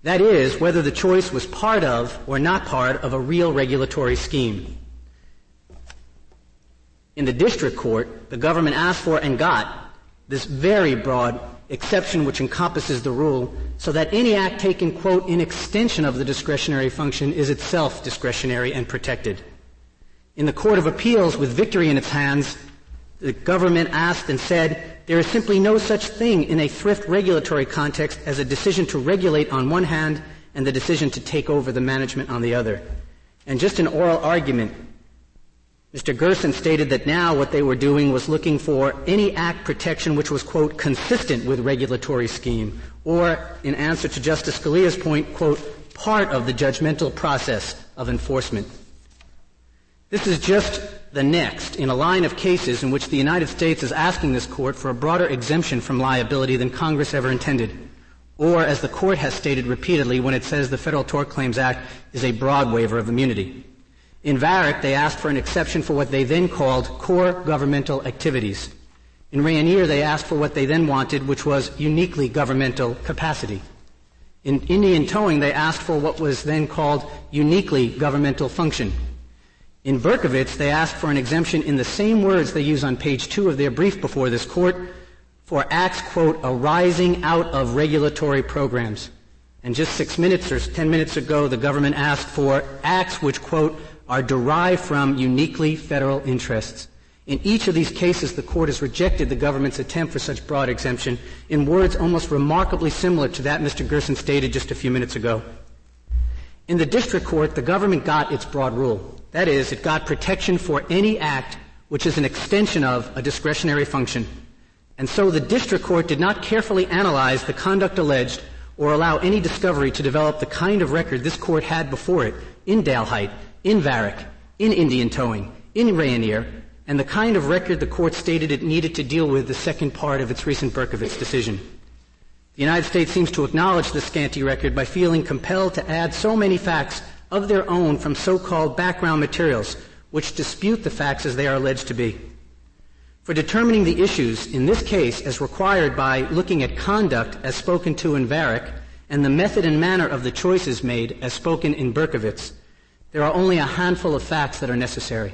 That is, whether the choice was part of or not part of a real regulatory scheme. In the district court, the government asked for and got this very broad exception which encompasses the rule so that any act taken, quote, in extension of the discretionary function is itself discretionary and protected. In the Court of Appeals, with victory in its hands, the government asked and said, there is simply no such thing in a thrift regulatory context as a decision to regulate on one hand and the decision to take over the management on the other. And just an oral argument Mr. Gerson stated that now what they were doing was looking for any act protection which was, quote, consistent with regulatory scheme, or, in answer to Justice Scalia's point, quote, part of the judgmental process of enforcement. This is just the next in a line of cases in which the United States is asking this court for a broader exemption from liability than Congress ever intended, or as the court has stated repeatedly when it says the Federal Tort Claims Act is a broad waiver of immunity. In Varig, they asked for an exception for what they then called core governmental activities. In Rayonier, they asked for what they then wanted, which was uniquely governmental capacity. In Indian towing, they asked for what was then called uniquely governmental function. In Berkovitz, they asked for an exemption in the same words they use on page two of their brief before this court for acts, quote, arising out of regulatory programs. And just six minutes or ten minutes ago, the government asked for acts which, quote, are derived from uniquely federal interests. In each of these cases, the court has rejected the government's attempt for such broad exemption in words almost remarkably similar to that Mr. Gerson stated just a few minutes ago. In the district court, the government got its broad rule. That is, it got protection for any act which is an extension of a discretionary function. And so the district court did not carefully analyze the conduct alleged or allow any discovery to develop the kind of record this court had before it in Dalehite in Varig, in Indian towing, in Rayonier, and the kind of record the court stated it needed to deal with the second part of its recent Berkovitz decision. The United States seems to acknowledge the scanty record by feeling compelled to add so many facts of their own from so-called background materials which dispute the facts as they are alleged to be. For determining the issues in this case as required by looking at conduct as spoken to in Varig and the method and manner of the choices made as spoken in Berkovitz, there are only a handful of facts that are necessary.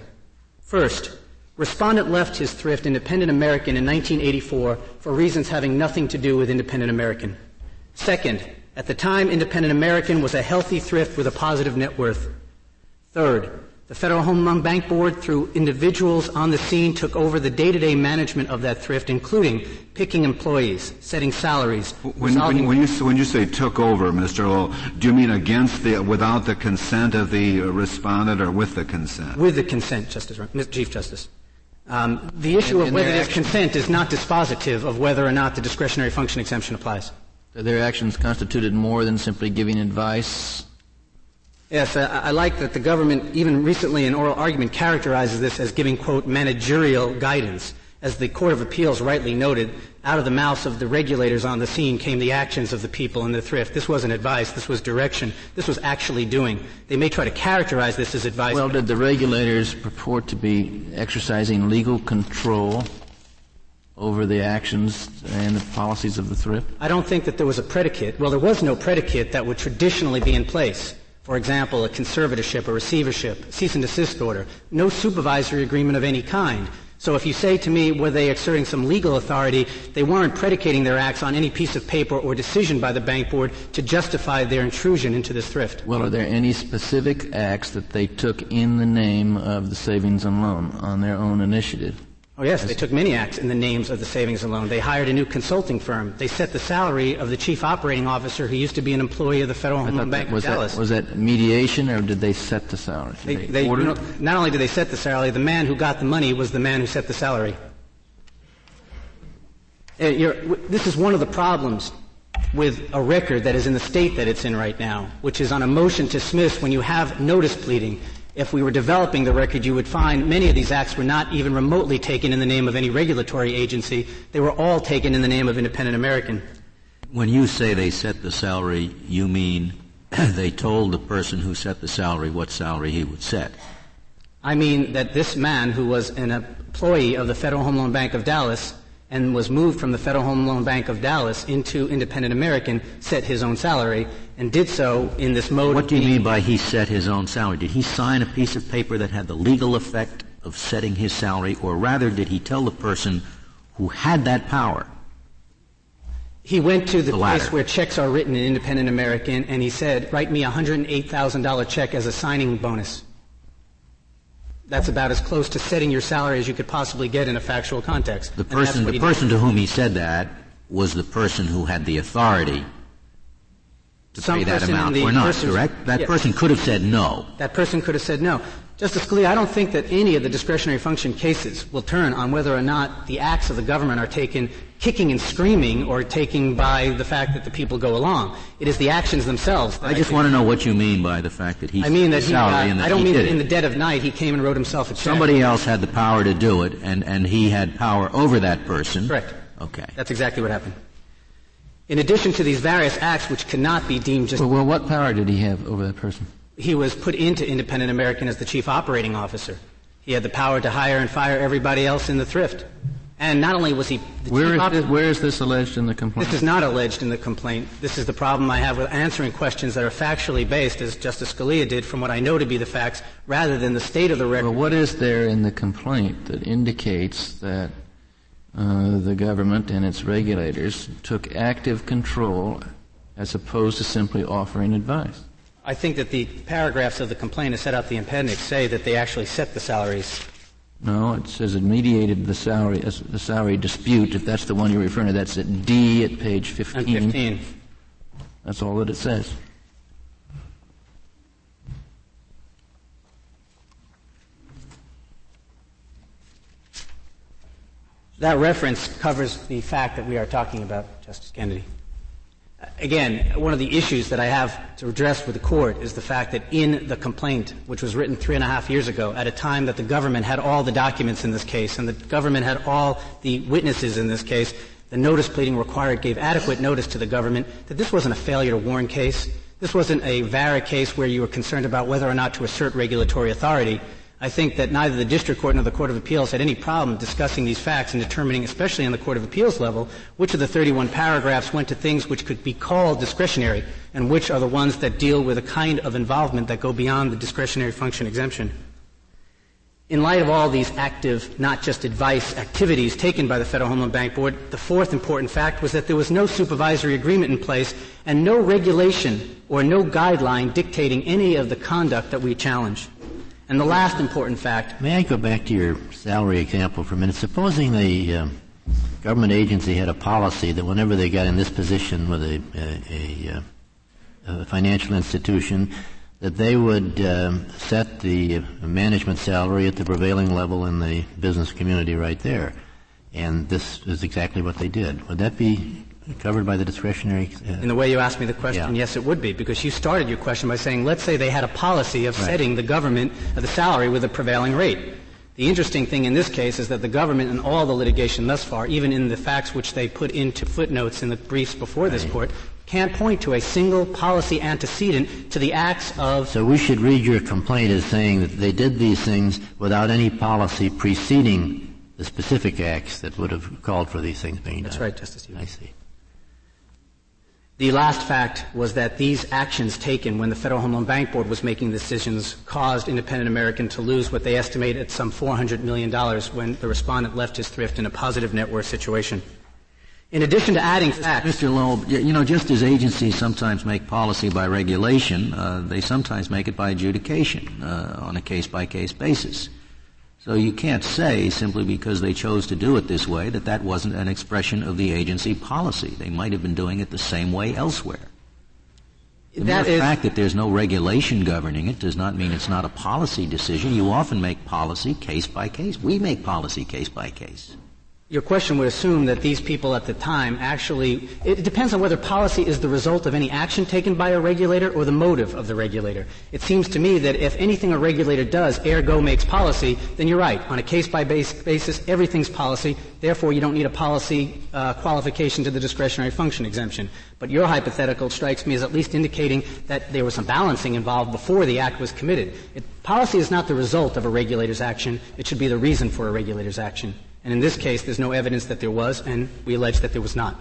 First, respondent left his thrift Independent American in 1984 for reasons having nothing to do with Independent American. Second, at the time, Independent American was a healthy thrift with a positive net worth. Third, The Federal Home Loan Bank Board, through individuals on the scene, took over the day-to-day management of that thrift, including picking employees, setting salaries. When, when, when, you, when you say took over, Mr. Lowell, do you mean against the, without the consent of the respondent or with the consent? With the consent, Justice, Chief Justice. Um, the issue of whether there's consent is not dispositive of whether or not the discretionary function exemption applies. Their actions constituted more than simply giving advice Yes, uh, I, I, like that the government, even recently in oral argument, characterizes this as giving, quote, managerial guidance. As the Court of Appeals rightly noted, out of the mouths of the regulators on the scene came the actions of the people in the thrift. This wasn't advice, this was direction, this was actually doing. They may try to characterize this as advice. Well, did the regulators purport to be exercising legal control over the actions and the policies of the thrift? I don't think that there was a predicate. Well, there was no predicate that would traditionally be in place. For example, a conservatorship, a receivership, cease and desist order, no supervisory agreement of any kind. So if you say to me, were they exerting some legal authority, they weren't predicating their acts on any piece of paper or decision by the bank board to justify their intrusion into this thrift. Well, are there any specific acts that they took in the name of the savings and loan on their own initiative? Oh yes, they took many acts in the names of the savings and loan. They hired a new consulting firm. They set the salary of the chief operating officer who used to be an employee of the Federal Home Loan Bank was of Dallas. That, was that mediation or did they set the salary? They, they, they know, not only did they set the salary, the man who got the money was the man who set the salary. Uh, this is one of the problems with a record that is in the state that it's in right now, which is on a motion to dismiss when you have notice pleading if we were developing the record, you would find many of these acts were not even remotely taken in the name of any regulatory agency. They were all taken in the name of Independent American. When you say they set the salary, you mean they told the person who set the salary what salary he would set? I mean that this man, who was an employee of the Federal Home Loan Bank of Dallas, and was moved from the Federal Home Loan Bank of Dallas into Independent American, set his own salary, and did so in this mode. What do you mean by he set his own salary? Did he sign a piece of paper that had the legal effect of setting his salary, or rather did he tell the person who had that power? He went to the, the place where checks are written in Independent American, and he said, "Write me a hundred and eight thousand dollar check as a signing bonus." That's about as close to setting your salary as you could possibly get in a factual context. The person, the person to whom he said that was the person who had the authority to Some pay that amount or not, correct? That person could have said no. That person could have said no. Justice Scalia, I don't think that any of the discretionary function cases will turn on whether or not the acts of the government are taken kicking and screaming or taken by the fact that the people go along. It is the actions themselves. I just I want to know what you mean by the fact that he. I mean that he. Got, that I don't mean that in the dead of night he came and wrote himself a check. Somebody else had the power to do it, and and he had power over that person. Correct. Okay. That's exactly what happened. In addition to these various acts which cannot be deemed just. Well, well what power did he have over that person? he was put into Independent American as the chief operating officer. He had the power to hire and fire everybody else in the thrift. And not only was he where is, this, where is this alleged in the complaint? This is not alleged in the complaint. This is the problem I have with answering questions that are factually based, as Justice Scalia did, from what I know to be the facts, rather than the state of the record. Well, what is there in the complaint that indicates that uh, the government and its regulators took active control as opposed to simply offering advice? I think that the paragraphs of the complaint that set out the appendix say that they actually set the salaries. No, it says it mediated the salary the salary dispute. If that's the one you're referring to, that's at D at page 15. 15. That's all that it says. That reference covers the fact that we are talking about, Justice Kennedy again, one of the issues that I have to address with the court is the fact that in the complaint, which was written three and a half years ago, at a time that the government had all the documents in this case and the government had all the witnesses in this case, the notice pleading required gave adequate notice to the government that this wasn't a failure to warn case. This wasn't a VARA case where you were concerned about whether or not to assert regulatory authority. I think that neither the district court nor the court of appeals had any problem discussing these facts and determining, especially on the court of appeals level, which of the 31 paragraphs went to things which could be called discretionary and which are the ones that deal with a kind of involvement that go beyond the discretionary function exemption. In light of all these active, not just advice activities taken by the Federal Home Loan Bank Board, the fourth important fact was that there was no supervisory agreement in place and no regulation or no guideline dictating any of the conduct that we challenge. And the last important fact. May I go back to your salary example for a minute? Supposing the uh, government agency had a policy that whenever they got in this position with a, a, a, a financial institution, that they would um, set the management salary at the prevailing level in the business community right there. And this is exactly what they did. Would that be covered by the discretionary? Uh, in the way you asked me the question, yeah. yes, it would be, because you started your question by saying, let's say they had a policy of right. setting the government uh, the salary with a prevailing rate. The interesting thing in this case is that the government in all the litigation thus far, even in the facts which they put into footnotes in the briefs before right. this court, can't point to a single policy antecedent to the acts of. So we should read your complaint as saying that they did these things without any policy preceding the specific acts that would have called for these things being That's done. right, Justice Hughes. I see. The last fact was that these actions taken when the Federal Home Loan Bank Board was making decisions caused Independent American to lose what they estimate at some $400 million when the respondent left his thrift in a positive net worth situation. In addition to adding facts. Mr. Lowell, you know, just as agencies sometimes make policy by regulation, uh, they sometimes make it by adjudication uh, on a case by case basis. So you can't say simply because they chose to do it this way that that wasn't an expression of the agency policy. They might have been doing it the same way elsewhere. The that mere fact that there's no regulation governing it does not mean it's not a policy decision. You often make policy case by case. We make policy case by case your question would assume that these people at the time actually, it depends on whether policy is the result of any action taken by a regulator or the motive of the regulator. It seems to me that if anything a regulator does, ergo makes policy, then you're right. On a case by case basis, everything's policy. Therefore, you don't need a policy uh, qualification to the discretionary function exemption. But your hypothetical strikes me as at least indicating that there was some balancing involved before the act was committed. It, policy is not the result of a regulator's action. It should be the reason for a regulator's action. And in this case, there's no evidence that there was, and we allege that there was not.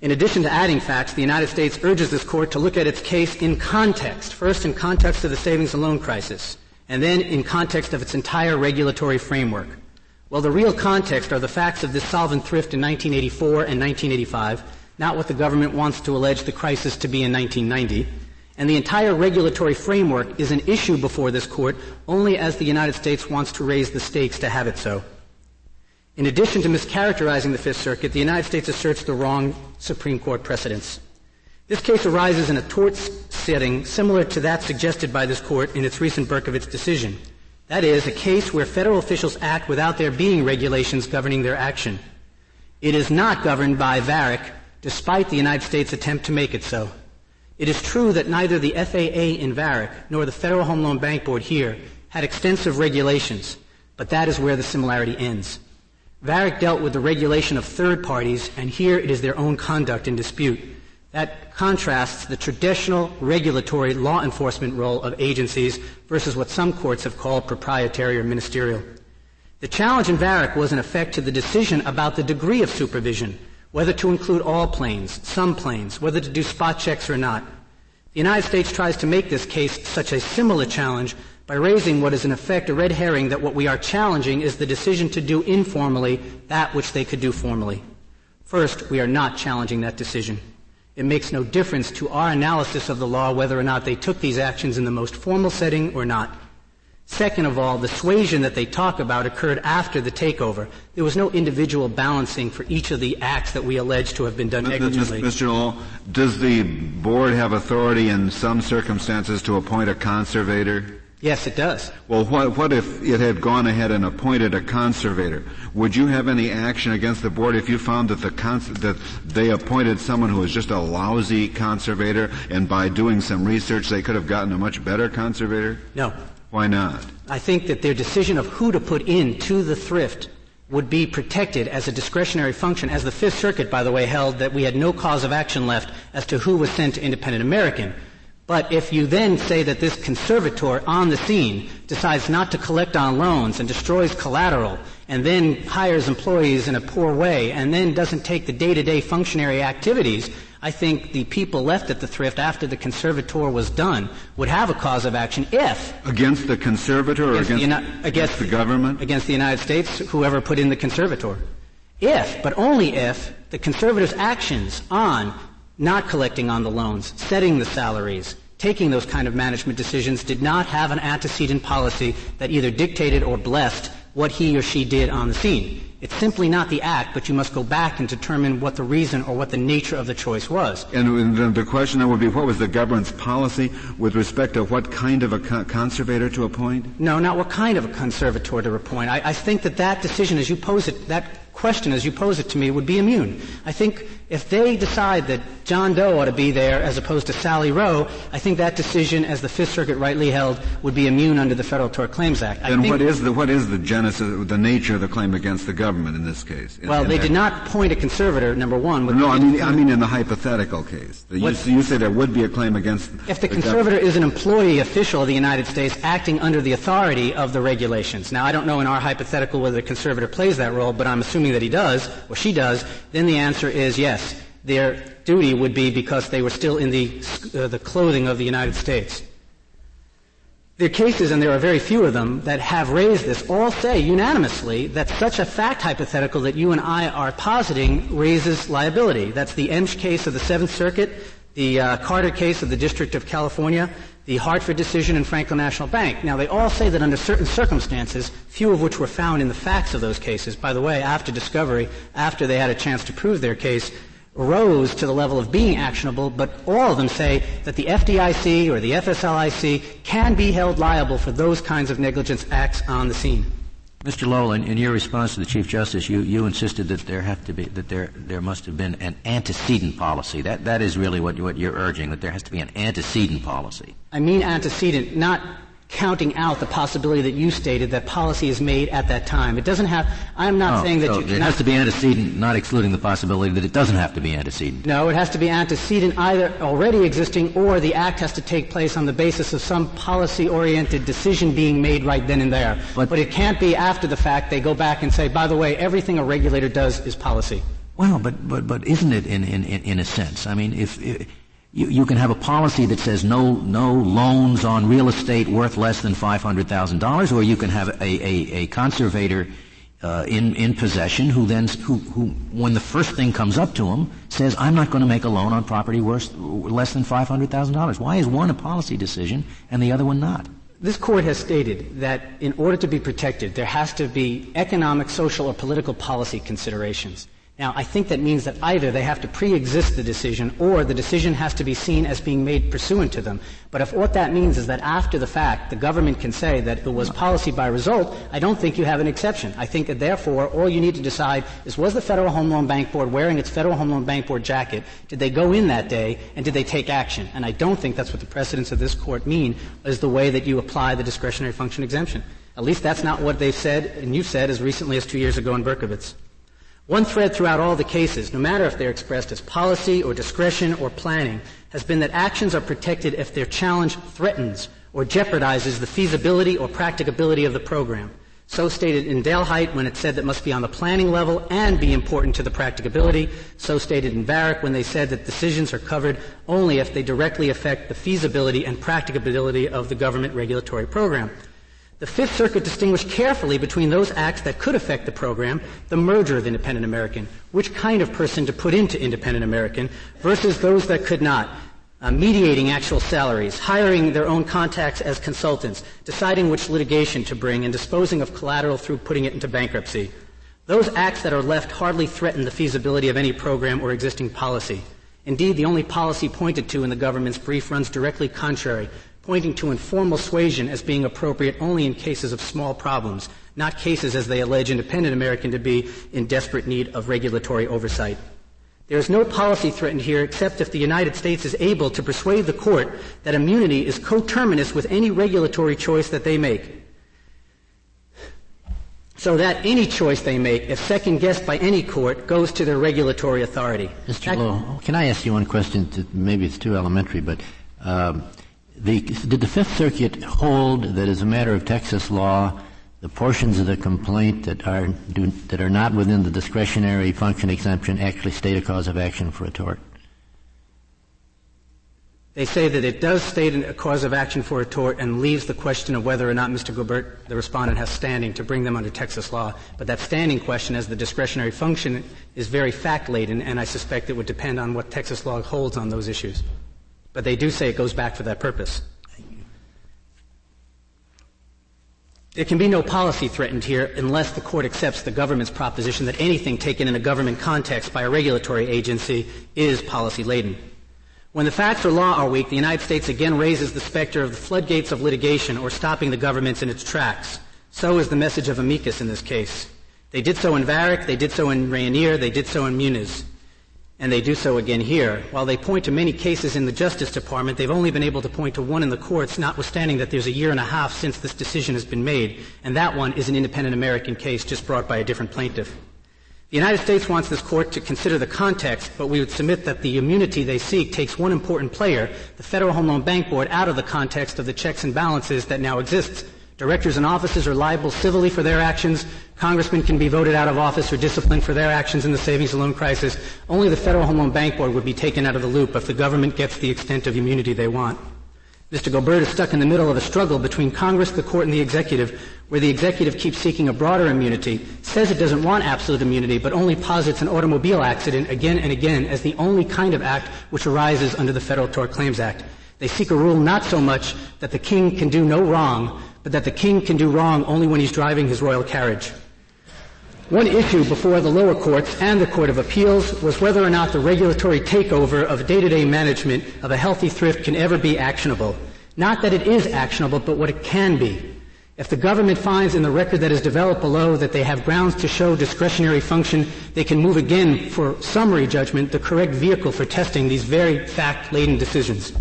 In addition to adding facts, the United States urges this court to look at its case in context. First, in context of the savings and loan crisis, and then in context of its entire regulatory framework. Well, the real context are the facts of this solvent thrift in 1984 and 1985, not what the government wants to allege the crisis to be in 1990 and the entire regulatory framework is an issue before this court only as the United States wants to raise the stakes to have it so. In addition to mischaracterizing the Fifth Circuit, the United States asserts the wrong Supreme Court precedents. This case arises in a tort setting similar to that suggested by this court in its recent Berkovitz decision. That is, a case where federal officials act without there being regulations governing their action. It is not governed by Varig, despite the United States' attempt to make it so. It is true that neither the FAA in Varig nor the Federal Home Loan Bank Board here had extensive regulations, but that is where the similarity ends. Varig dealt with the regulation of third parties, and here it is their own conduct in dispute. That contrasts the traditional regulatory law enforcement role of agencies versus what some courts have called proprietary or ministerial. The challenge in Varig was in effect to the decision about the degree of supervision, whether to include all planes, some planes, whether to do spot checks or not. The United States tries to make this case such a similar challenge by raising what is in effect a red herring that what we are challenging is the decision to do informally that which they could do formally. First, we are not challenging that decision. It makes no difference to our analysis of the law whether or not they took these actions in the most formal setting or not. Second of all, the suasion that they talk about occurred after the takeover. There was no individual balancing for each of the acts that we allege to have been done negligently. Mr. Lowell, does the board have authority in some circumstances to appoint a conservator? Yes, it does. Well, what, what if it had gone ahead and appointed a conservator? Would you have any action against the board if you found that the cons- that they appointed someone who was just a lousy conservator, and by doing some research they could have gotten a much better conservator? No. Why not? I think that their decision of who to put in to the thrift would be protected as a discretionary function, as the Fifth Circuit, by the way, held that we had no cause of action left as to who was sent to Independent American. But if you then say that this conservator on the scene decides not to collect on loans and destroys collateral and then hires employees in a poor way and then doesn't take the day-to-day functionary activities I think the people left at the thrift after the conservator was done would have a cause of action if against the conservator or against, against, the, against the government, against the United States, whoever put in the conservator. If, but only if, the conservator's actions on not collecting on the loans, setting the salaries, taking those kind of management decisions did not have an antecedent policy that either dictated or blessed what he or she did on the scene. It's simply not the act, but you must go back and determine what the reason or what the nature of the choice was. And the question then would be, what was the government's policy with respect to what kind of a conservator to appoint? No, not what kind of a conservator to appoint. I, I think that that decision, as you pose it, that question as you pose it to me would be immune. I think if they decide that John Doe ought to be there as opposed to Sally Rowe, I think that decision, as the Fifth Circuit rightly held, would be immune under the Federal Tort Claims Act. Then what is the what is the genesis, the nature of the claim against the government in this case? In, well, in they did not appoint a conservator. Number one. No, I mean I mean in the hypothetical case. You, you, say there would be a claim against. If the, the conservator is an employee official of the United States acting under the authority of the regulations. Now, I don't know in our hypothetical whether the conservator plays that role, but I'm assuming that he does or she does. Then the answer is yes their duty would be because they were still in the, uh, the clothing of the United States. There are cases, and there are very few of them, that have raised this, all say unanimously that such a fact hypothetical that you and I are positing raises liability. That's the Emch case of the Seventh Circuit, the uh, Carter case of the District of California, the Hartford decision and Franklin National Bank. Now, they all say that under certain circumstances, few of which were found in the facts of those cases, by the way, after discovery, after they had a chance to prove their case, rose to the level of being actionable, but all of them say that the FDIC or the FSLIC can be held liable for those kinds of negligence acts on the scene. Mr. Lowell, in, in, your response to the Chief Justice, you, you insisted that there have to be that there there must have been an antecedent policy. That that is really what, what you're urging that there has to be an antecedent policy. I mean antecedent, not counting out the possibility that you stated that policy is made at that time. It doesn't have. I'm not oh, saying that so you. It has to be antecedent, not excluding the possibility that it doesn't have to be antecedent. No, it has to be antecedent either already existing or the act has to take place on the basis of some policy-oriented decision being made right then and there. But, but it can't be after the fact. They go back and say, by the way, everything a regulator does is policy. Well, but but but isn't it in in in a sense? I mean, if, if you, you, can have a policy that says no, no loans on real estate worth less than $500,000, or you can have a, a, a conservator uh, in, in possession who then, who, who, when the first thing comes up to him, says, I'm not going to make a loan on property worth less than $500,000. Why is one a policy decision and the other one not? This court has stated that in order to be protected, there has to be economic, social, or political policy considerations. Now, I think that means that either they have to pre-exist the decision or the decision has to be seen as being made pursuant to them. But if what that means is that after the fact, the government can say that it was policy by result, I don't think you have an exception. I think that therefore, all you need to decide is was the Federal Home Loan Bank Board wearing its Federal Home Loan Bank Board jacket? Did they go in that day and did they take action? And I don't think that's what the precedents of this court mean is the way that you apply the discretionary function exemption. At least that's not what they've said and you've said as recently as two years ago in Berkovitz. One thread throughout all the cases, no matter if they're expressed as policy or discretion or planning, has been that actions are protected if their challenge threatens or jeopardizes the feasibility or practicability of the program. So stated in Dalehite when it said that must be on the planning level and be important to the practicability. So stated in Varig when they said that decisions are covered only if they directly affect the feasibility and practicability of the government regulatory program. The Fifth Circuit distinguished carefully between those acts that could affect the program, the merger of Independent American, which kind of person to put into Independent American, versus those that could not, uh, mediating actual salaries, hiring their own contacts as consultants, deciding which litigation to bring, and disposing of collateral through putting it into bankruptcy. Those acts that are left hardly threaten the feasibility of any program or existing policy. Indeed, the only policy pointed to in the government's brief runs directly contrary pointing to informal suasion as being appropriate only in cases of small problems, not cases as they allege independent American to be in desperate need of regulatory oversight. There is no policy threatened here except if the United States is able to persuade the court that immunity is coterminous with any regulatory choice that they make. So that any choice they make, if second guessed by any court, goes to their regulatory authority. Mr. Lowell, can I ask you one question? Maybe it's too elementary, but um, the, did the Fifth Circuit hold that as a matter of Texas law, the portions of the complaint that are, do, that are not within the discretionary function exemption actually state a cause of action for a tort? They say that it does state a cause of action for a tort and leaves the question of whether or not Mr. Gaubert, the respondent, has standing to bring them under Texas law. But that standing question, as the discretionary function, is very fact laden, and I suspect it would depend on what Texas law holds on those issues. But they do say it goes back for that purpose. There can be no policy threatened here unless the court accepts the government's proposition that anything taken in a government context by a regulatory agency is policy laden. When the facts or law are weak, the United States again raises the specter of the floodgates of litigation or stopping the government in its tracks. So is the message of amicus in this case. They did so in Varig, they did so in Rayonier, they did so in Muniz and they do so again here. While they point to many cases in the Justice Department, they've only been able to point to one in the courts, notwithstanding that there's a year and a half since this decision has been made, and that one is an independent American case just brought by a different plaintiff. The United States wants this court to consider the context, but we would submit that the immunity they seek takes one important player, the Federal Home Loan Bank Board, out of the context of the checks and balances that now exists Directors and officers are liable civilly for their actions. Congressmen can be voted out of office or disciplined for their actions in the savings and loan crisis. Only the Federal Home Loan Bank Board would be taken out of the loop if the government gets the extent of immunity they want. Mr. Gaubert is stuck in the middle of a struggle between Congress, the court, and the executive, where the executive keeps seeking a broader immunity, says it doesn't want absolute immunity, but only posits an automobile accident again and again as the only kind of act which arises under the Federal Tort Claims Act. They seek a rule not so much that the king can do no wrong, but that the king can do wrong only when he's driving his royal carriage. One issue before the lower courts and the Court of Appeals was whether or not the regulatory takeover of day-to-day management of a healthy thrift can ever be actionable. Not that it is actionable, but what it can be. If the government finds in the record that is developed below that they have grounds to show discretionary function, they can move again for summary judgment, the correct vehicle for testing these very fact-laden decisions.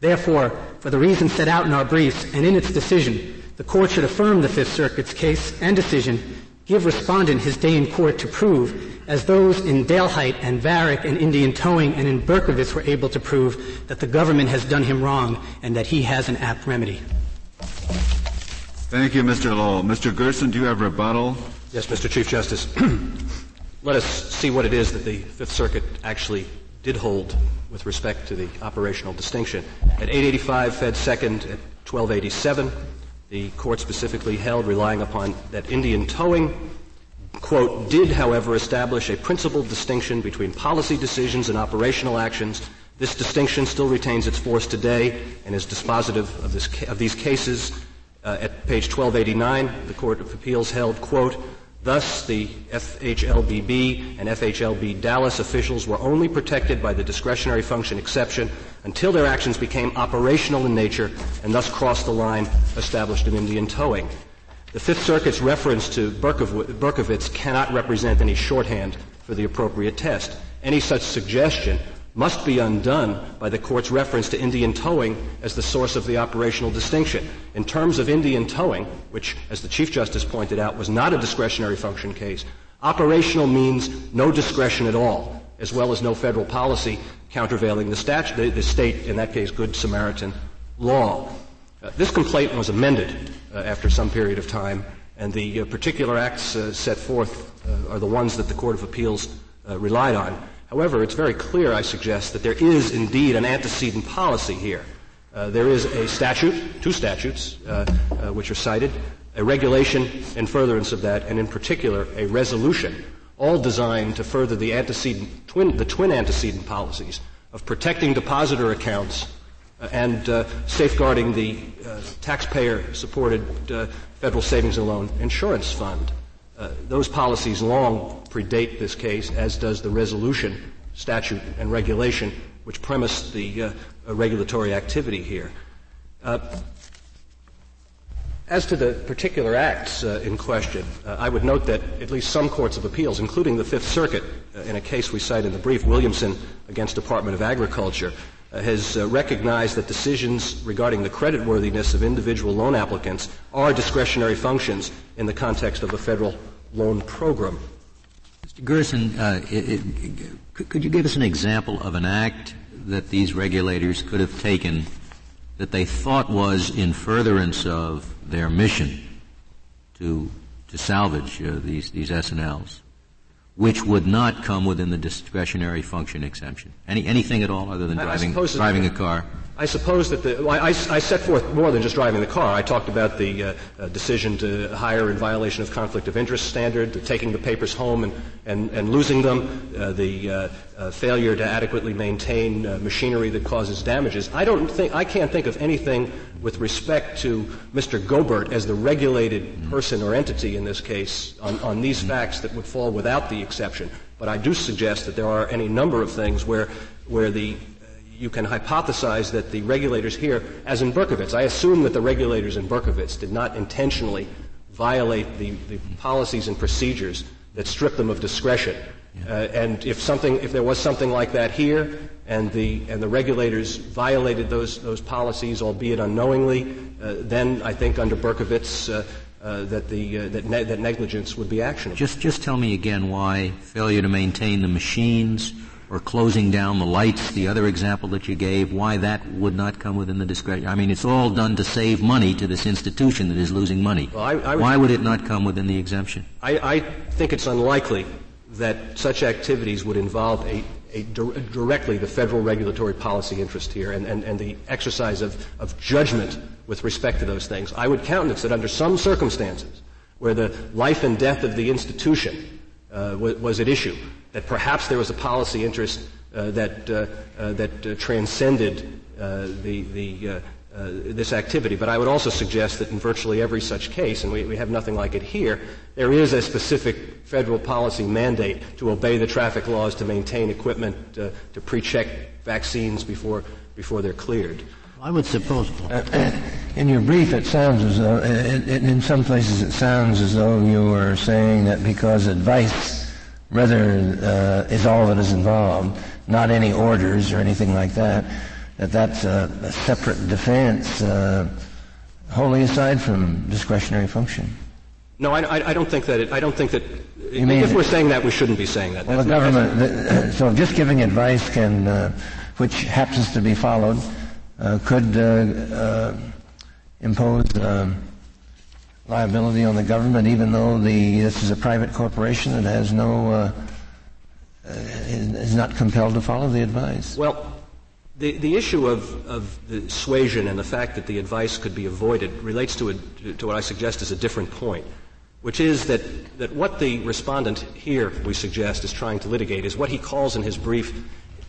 Therefore, for the reasons set out in our briefs and in its decision, the court should affirm the Fifth Circuit's case and decision, give respondent his day in court to prove, as those in Dalehite and Varig and Indian Towing and in Berkovitz were able to prove, that the government has done him wrong and that he has an apt remedy. Thank you, Mr. Lowell. Mr. Gerson, do you have a rebuttal? Yes, Mr. Chief Justice. Let us see what it is that the Fifth Circuit actually did hold with respect to the operational distinction. At 885 Fed Second at 1287, the court specifically held, relying upon that Indian towing, quote, did, however, establish a principled distinction between policy decisions and operational actions. This distinction still retains its force today and is dispositive of, this, of these cases. Uh, at page 1289, the Court of Appeals held, quote, Thus, the FHLBB and FHLB Dallas officials were only protected by the discretionary function exception until their actions became operational in nature and thus crossed the line established in Indian towing. The Fifth Circuit's reference to Berkovitz cannot represent any shorthand for the appropriate test. Any such suggestion must be undone by the court's reference to Indian towing as the source of the operational distinction. In terms of Indian towing, which, as the Chief Justice pointed out, was not a discretionary function case, operational means no discretion at all, as well as no federal policy countervailing the, statute, the, the state, in that case, Good Samaritan law. Uh, this complaint was amended uh, after some period of time, and the uh, particular acts uh, set forth uh, are the ones that the Court of Appeals uh, relied on. However, it's very clear, I suggest, that there is indeed an antecedent policy here. Uh, there is a statute, two statutes, uh, uh, which are cited, a regulation in furtherance of that, and in particular, a resolution, all designed to further the antecedent, twin, the twin antecedent policies of protecting depositor accounts uh, and uh, safeguarding the uh, taxpayer-supported federal savings and loan insurance fund. Uh, those policies long predate this case, as does the resolution, statute, and regulation which premise the uh, regulatory activity here. Uh, as to the particular acts uh, in question, uh, I would note that at least some courts of appeals, including the Fifth Circuit, in a case we cite in the brief, Williamson against Department of Agriculture, has recognized that decisions regarding the creditworthiness of individual loan applicants are discretionary functions in the context of a federal loan program. Mr. Gerson, uh, it, it, could, you give us an example of an act that these regulators could have taken that they thought was in furtherance of their mission to to salvage uh, these these S&Ls, which would not come within the discretionary function exemption? Any anything at all other than driving driving a car? I suppose that the, I, I, I, set forth more than just driving the car. I talked about the uh, uh, decision to hire in violation of conflict of interest standard, the taking the papers home and, and, and losing them, uh, the uh, uh, failure to adequately maintain uh, machinery that causes damages. I don't think, I can't think of anything with respect to Mr. Gaubert as the regulated person or entity in this case on, on these facts that would fall without the exception. But I do suggest that there are any number of things where, where the you can hypothesize that the regulators here, as in Berkovitz, I assume that the regulators in Berkovitz did not intentionally violate the, the policies and procedures that strip them of discretion. Uh, and if something, if there was something like that here, and the and the regulators violated those those policies, albeit unknowingly, uh, then I think under Berkovitz. Uh, uh, that the uh, that, ne- that negligence would be actionable. Just just tell me again why failure to maintain the machines or closing down the lights, the other example that you gave, why that would not come within the discretion. I mean, it's all done to save money to this institution that is losing money. Well, I, I would, why would it not come within the exemption? I, I think it's unlikely that such activities would involve a, a directly the federal regulatory policy interest here and, and, and the exercise of, of judgment with respect to those things. I would countenance that under some circumstances where the life and death of the institution uh, was, was at issue, that perhaps there was a policy interest uh, that uh, uh, that transcended the the this activity. But I would also suggest that in virtually every such case, and we, we have nothing like it here, there is a specific federal policy mandate to obey the traffic laws, to maintain equipment, to pre-check vaccines before before they're cleared. I would suppose. Uh, in your brief, it sounds as though, in, in some places, it sounds as though you were saying that because advice rather uh, is all that is involved, not any orders or anything like that, that that's a, a separate defense uh, wholly aside from discretionary function. No, I, I, don't think that. It, I don't think that. You if we're saying that, we shouldn't be saying that. Well, the government. The, so just giving advice can, uh, which happens to be followed, uh, could uh, uh, impose liability on the government, even though the this is a private corporation that has no uh, uh, is not compelled to follow the advice. Well, the the issue of of the suasion and the fact that the advice could be avoided relates to a, to what I suggest is a different point, which is that that what the respondent here we suggest is trying to litigate is what he calls in his brief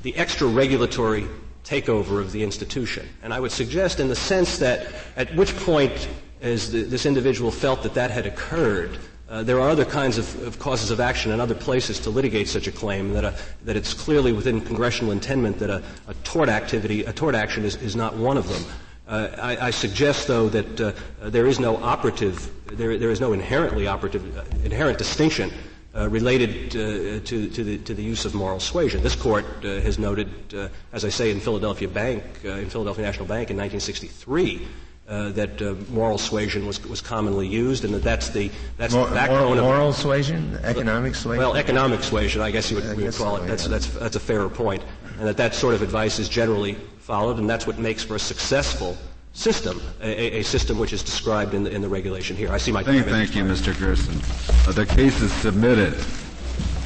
the extra regulatory takeover of the institution. And I would suggest in the sense that at which point as the, this individual felt that that had occurred, uh, there are other kinds of, of, causes of action in other places to litigate such a claim. That, a, that it's clearly within congressional intendment that a, a tort activity, a tort action, is, is not one of them. Uh, I, I, suggest, though, that uh, there is no operative, there, there is no inherently operative, uh, inherent distinction uh, related uh, to, to, the, to, the, use of moral suasion. This court has noted, as I say, in Philadelphia Bank, in Philadelphia National Bank in 1963, uh, that uh, moral suasion was was commonly used, and that that's the that's Mor- the backbone moral, moral suasion, economic suasion. Well, economic suasion, I guess you would, would call it. That's that's that's a fairer point, and that that sort of advice is generally followed, and that's what makes for a successful system, a, a system which is described in the in the regulation here. I see my thank, thank you, Mr. Gerson. Uh, the case is submitted.